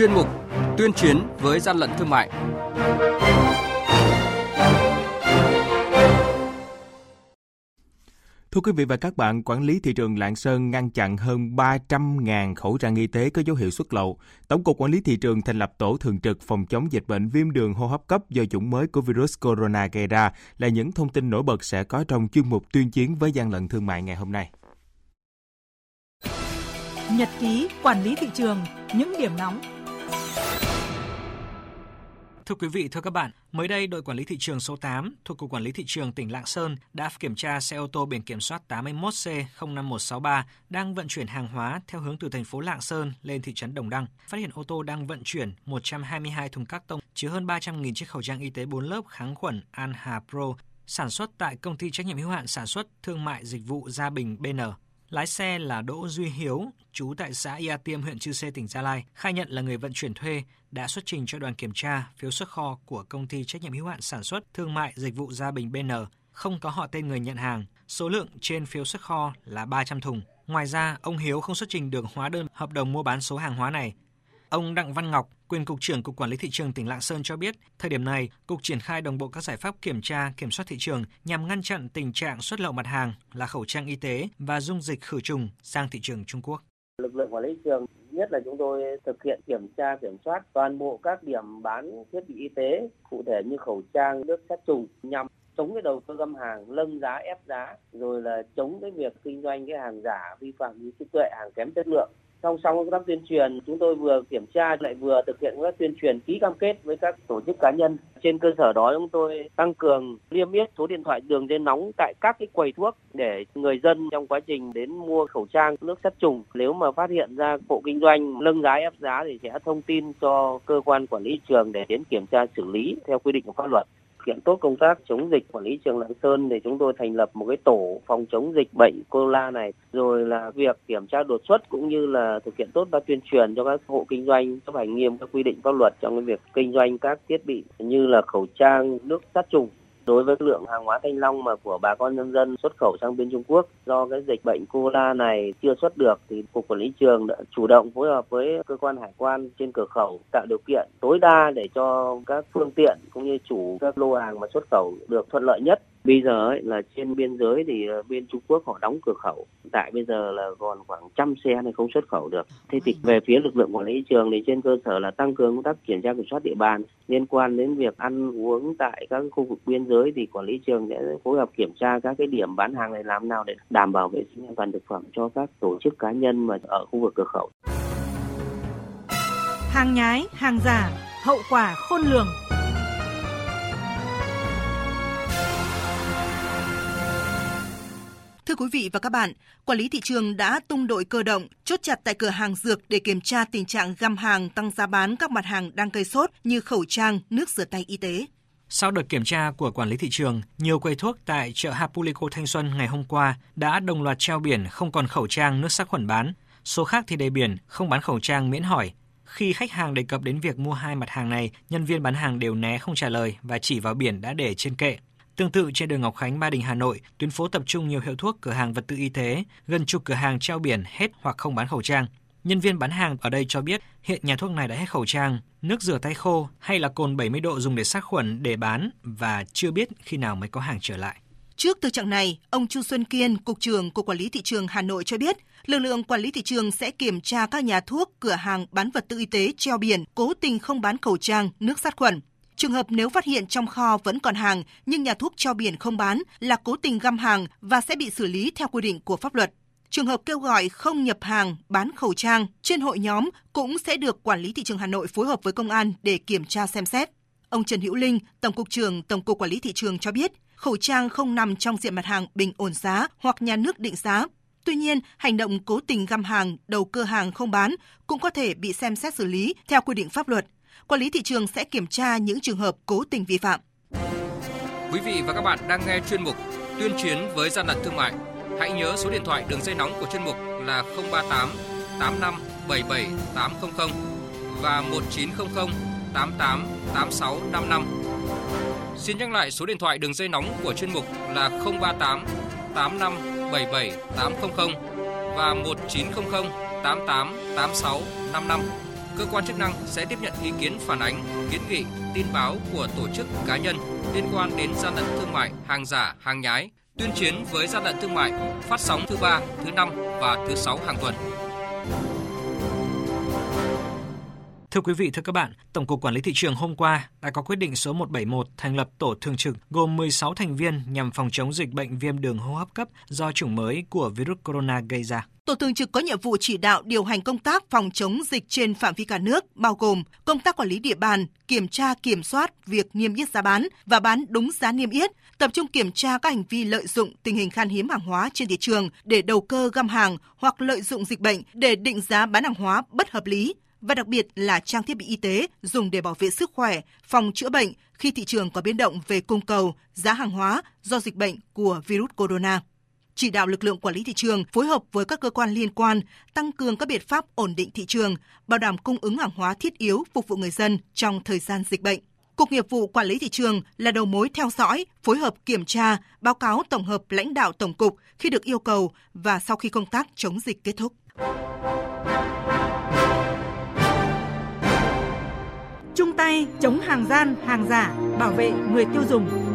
chuyên mục Tuyên chiến với gian lận thương mại. Thưa quý vị và các bạn, quản lý thị trường Lạng Sơn ngăn chặn hơn 300.000 khẩu trang y tế có dấu hiệu xuất lậu. Tổng cục Quản lý thị trường thành lập tổ thường trực phòng chống dịch bệnh viêm đường hô hấp cấp do chủng mới của virus corona gây ra là những thông tin nổi bật sẽ có trong chuyên mục tuyên chiến với gian lận thương mại ngày hôm nay. Nhật ký quản lý thị trường, những điểm nóng Thưa quý vị, thưa các bạn, mới đây đội quản lý thị trường số 8 thuộc Cục Quản lý Thị trường tỉnh Lạng Sơn đã kiểm tra xe ô tô biển kiểm soát 81C05163 đang vận chuyển hàng hóa theo hướng từ thành phố Lạng Sơn lên thị trấn Đồng Đăng. Phát hiện ô tô đang vận chuyển 122 thùng các tông chứa hơn 300.000 chiếc khẩu trang y tế 4 lớp kháng khuẩn Anha Pro sản xuất tại công ty trách nhiệm hữu hạn sản xuất thương mại dịch vụ Gia Bình BN. Lái xe là Đỗ Duy Hiếu, trú tại xã Ia Tiêm, huyện Chư Sê, tỉnh Gia Lai, khai nhận là người vận chuyển thuê, đã xuất trình cho đoàn kiểm tra phiếu xuất kho của công ty trách nhiệm hữu hạn sản xuất thương mại dịch vụ Gia Bình BN, không có họ tên người nhận hàng. Số lượng trên phiếu xuất kho là 300 thùng. Ngoài ra, ông Hiếu không xuất trình được hóa đơn hợp đồng mua bán số hàng hóa này. Ông Đặng Văn Ngọc, quyền cục trưởng Cục Quản lý thị trường tỉnh Lạng Sơn cho biết, thời điểm này, cục triển khai đồng bộ các giải pháp kiểm tra, kiểm soát thị trường nhằm ngăn chặn tình trạng xuất lậu mặt hàng là khẩu trang y tế và dung dịch khử trùng sang thị trường Trung Quốc. Lực lượng quản lý thị trường nhất là chúng tôi thực hiện kiểm tra kiểm soát toàn bộ các điểm bán thiết bị y tế, cụ thể như khẩu trang, nước sát trùng nhằm chống cái đầu cơ găm hàng, lâng giá, ép giá, rồi là chống cái việc kinh doanh cái hàng giả, vi phạm như trí tuệ, hàng kém chất lượng song song công tác tuyên truyền, chúng tôi vừa kiểm tra lại vừa thực hiện công tác tuyên truyền ký cam kết với các tổ chức cá nhân. Trên cơ sở đó, chúng tôi tăng cường liêm yết số điện thoại đường dây nóng tại các cái quầy thuốc để người dân trong quá trình đến mua khẩu trang, nước sát trùng, nếu mà phát hiện ra hộ kinh doanh nâng giá, ép giá thì sẽ thông tin cho cơ quan quản lý trường để đến kiểm tra xử lý theo quy định của pháp luật hiện tốt công tác chống dịch quản lý trường Lạng Sơn thì chúng tôi thành lập một cái tổ phòng chống dịch bệnh corona này, rồi là việc kiểm tra đột xuất cũng như là thực hiện tốt các tuyên truyền cho các hộ kinh doanh, chấp hành nghiêm các quy định pháp luật trong cái việc kinh doanh các thiết bị như là khẩu trang, nước sát trùng đối với lượng hàng hóa thanh long mà của bà con nhân dân xuất khẩu sang bên Trung Quốc do cái dịch bệnh corona này chưa xuất được thì cục quản lý trường đã chủ động phối hợp với cơ quan hải quan trên cửa khẩu tạo điều kiện tối đa để cho các phương tiện cũng như chủ các lô hàng mà xuất khẩu được thuận lợi nhất. Bây giờ ấy, là trên biên giới thì ờ, bên Trung Quốc họ đóng cửa khẩu. Tại bây giờ là còn khoảng trăm xe này không xuất khẩu được. Thế thì về phía lực lượng quản lý trường thì trên cơ sở là tăng cường công tác kiểm tra kiểm soát địa bàn liên quan đến việc ăn uống tại các khu vực biên giới thì quản lý trường sẽ phối hợp kiểm tra các cái điểm bán hàng này làm nào để đảm bảo vệ sinh an toàn thực phẩm cho các tổ chức cá nhân mà ở khu vực cửa khẩu. Hàng nhái, hàng giả, hậu quả khôn lường. Quý vị và các bạn, quản lý thị trường đã tung đội cơ động, chốt chặt tại cửa hàng dược để kiểm tra tình trạng găm hàng tăng giá bán các mặt hàng đang gây sốt như khẩu trang, nước rửa tay y tế. Sau đợt kiểm tra của quản lý thị trường, nhiều quầy thuốc tại chợ Hapulico Thanh Xuân ngày hôm qua đã đồng loạt treo biển không còn khẩu trang nước sát khuẩn bán. Số khác thì đầy biển không bán khẩu trang miễn hỏi. Khi khách hàng đề cập đến việc mua hai mặt hàng này, nhân viên bán hàng đều né không trả lời và chỉ vào biển đã để trên kệ. Tương tự trên đường Ngọc Khánh, Ba Đình, Hà Nội, tuyến phố tập trung nhiều hiệu thuốc, cửa hàng vật tư y tế, gần chục cửa hàng treo biển hết hoặc không bán khẩu trang. Nhân viên bán hàng ở đây cho biết hiện nhà thuốc này đã hết khẩu trang, nước rửa tay khô hay là cồn 70 độ dùng để sát khuẩn để bán và chưa biết khi nào mới có hàng trở lại. Trước thực trạng này, ông Chu Xuân Kiên, Cục trưởng Cục Quản lý Thị trường Hà Nội cho biết, lực lượng quản lý thị trường sẽ kiểm tra các nhà thuốc, cửa hàng bán vật tư y tế treo biển, cố tình không bán khẩu trang, nước sát khuẩn. Trường hợp nếu phát hiện trong kho vẫn còn hàng nhưng nhà thuốc cho biển không bán là cố tình găm hàng và sẽ bị xử lý theo quy định của pháp luật. Trường hợp kêu gọi không nhập hàng, bán khẩu trang trên hội nhóm cũng sẽ được Quản lý thị trường Hà Nội phối hợp với công an để kiểm tra xem xét. Ông Trần Hữu Linh, Tổng cục trưởng Tổng cục Quản lý thị trường cho biết, khẩu trang không nằm trong diện mặt hàng bình ổn giá hoặc nhà nước định giá. Tuy nhiên, hành động cố tình găm hàng, đầu cơ hàng không bán cũng có thể bị xem xét xử lý theo quy định pháp luật quản lý thị trường sẽ kiểm tra những trường hợp cố tình vi phạm. Quý vị và các bạn đang nghe chuyên mục Tuyên chiến với gian lận thương mại. Hãy nhớ số điện thoại đường dây nóng của chuyên mục là 038 85 77 800 và 1900 88 86 55. Xin nhắc lại số điện thoại đường dây nóng của chuyên mục là 038 85 77 800 và 1900 88 86 55 cơ quan chức năng sẽ tiếp nhận ý kiến phản ánh, kiến nghị, tin báo của tổ chức cá nhân liên quan đến gian lận thương mại, hàng giả, hàng nhái, tuyên chiến với gian lận thương mại, phát sóng thứ ba, thứ năm và thứ sáu hàng tuần. Thưa quý vị, thưa các bạn, Tổng cục Quản lý thị trường hôm qua đã có quyết định số 171 thành lập tổ thường trực gồm 16 thành viên nhằm phòng chống dịch bệnh viêm đường hô hấp cấp do chủng mới của virus corona gây ra. Tổ thường trực có nhiệm vụ chỉ đạo điều hành công tác phòng chống dịch trên phạm vi cả nước, bao gồm công tác quản lý địa bàn, kiểm tra kiểm soát việc niêm yết giá bán và bán đúng giá niêm yết, tập trung kiểm tra các hành vi lợi dụng tình hình khan hiếm hàng hóa trên thị trường để đầu cơ găm hàng hoặc lợi dụng dịch bệnh để định giá bán hàng hóa bất hợp lý, và đặc biệt là trang thiết bị y tế dùng để bảo vệ sức khỏe, phòng chữa bệnh khi thị trường có biến động về cung cầu, giá hàng hóa do dịch bệnh của virus corona. Chỉ đạo lực lượng quản lý thị trường phối hợp với các cơ quan liên quan tăng cường các biện pháp ổn định thị trường, bảo đảm cung ứng hàng hóa thiết yếu phục vụ người dân trong thời gian dịch bệnh. Cục Nghiệp vụ Quản lý thị trường là đầu mối theo dõi, phối hợp kiểm tra, báo cáo tổng hợp lãnh đạo tổng cục khi được yêu cầu và sau khi công tác chống dịch kết thúc. chung tay chống hàng gian, hàng giả, bảo vệ người tiêu dùng.